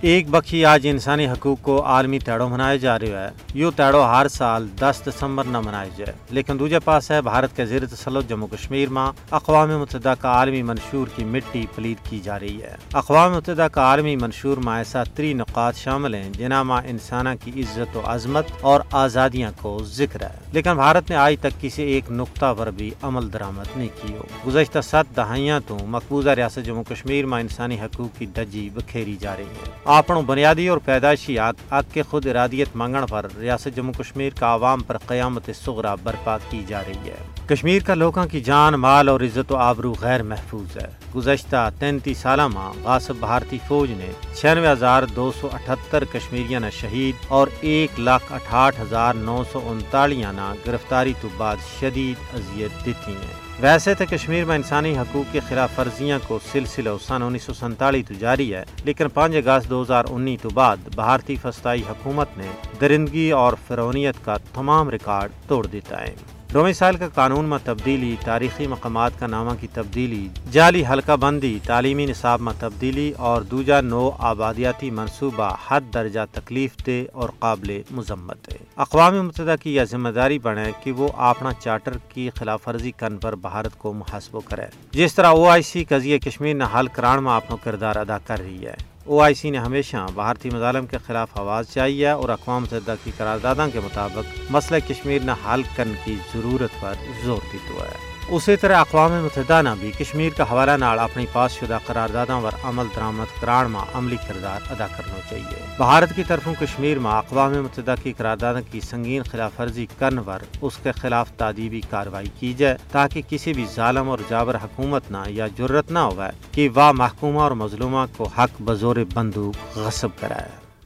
ایک بخی آج انسانی حقوق کو عالمی تیڑو منایا جا رہا ہے۔ یو تیڑو ہر سال دس دسمبر نہ منایا جائے۔ لیکن دوجے پاس ہے بھارت کے زیر تسلط جموں کشمیر میں اقوام متحدہ کا عالمی منشور کی مٹی پلید کی جا رہی ہے۔ اقوام متحدہ کا عالمی منشور میں ایسا تری نقاط شامل ہیں جنہ میں انسانہ کی عزت و عظمت اور آزادیاں کو ذکر ہے۔ لیکن بھارت نے آج تک کسی ایک نقطہ پر بھی عمل درآمد نہیں کی ہو۔ گزشتہ سات دہائیاں تو مقبوضہ ریاست جموں کشمیر میں انسانی حقوق کی ڈجی بکھیری جا رہی ہے۔ اپنوں بنیادی اور پیدائشی حق کے خود ارادیت مانگن پر ریاست جموں کشمیر کا عوام پر قیامت سغرا برپا کی جا رہی ہے۔ کشمیر کا لوگوں کی جان، مال اور عزت و آبرو غیر محفوظ ہے۔ گزشتہ تینتیس سالہ ماہ غاصب بھارتی فوج نے چھیانوے ہزار دو سو اٹھتر کشمیریاں شہید اور ایک لاکھ اٹھاٹھ ہزار نو سو انتالیاں گرفتاری تو بعد شدید اذیت دیتی ہیں۔ ویسے تو کشمیر میں انسانی حقوق کی خلاف ورزیاں کو سلسلہ سن انیس سو سنتالی تو جاری ہے، لیکن پانچ اگست دو ہزار انیس تو بعد بھارتی فسطائی حکومت نے درندگی اور فرونیت کا تمام ریکارڈ توڑ دیتا ہے۔ رومی سال کا قانون میں تبدیلی، تاریخی مقامات کا نامہ کی تبدیلی، جعلی حلقہ بندی، تعلیمی نصاب میں تبدیلی اور دوجا نو آبادیاتی منصوبہ حد درجہ تکلیف دہ اور قابل مذمت ہے اقوام متحدہ کی یہ ذمہ داری بنے کہ وہ اپنا چارٹر کی خلاف ورزی کرنے پر بھارت کو محاسبہ کرے۔ جس طرح او آئی سی قضیہ کشمیر نے حل کران میں اپنا کردار ادا کر رہی ہے۔ او آئی سی نے ہمیشہ بھارتی مظالم کے خلاف آواز چاہیے اور اقوام متحدہ کی قراردادوں کے مطابق مسئلہ کشمیر نہ حل کرنے کی ضرورت پر زور دیتا ہے۔ اسی طرح اقوام متحدہ نے بھی کشمیر کا حوالہ نال اپنی پاس شدہ قراردادوں پر عمل درآمد کران میں عملی کردار ادا کرنا چاہیے بھارت کی طرفوں کشمیر میں اقوام متحدہ کی قراردادوں کی سنگین خلاف ورزی کرنے پر اس کے خلاف تعدیبی کاروائی کی جائے تاکہ کسی بھی ظالم اور جابر حکومت نہ یا جرت نہ ہوا کہ وہ محکومہ اور مظلومہ کو حق بزور بندوق غصب کرائے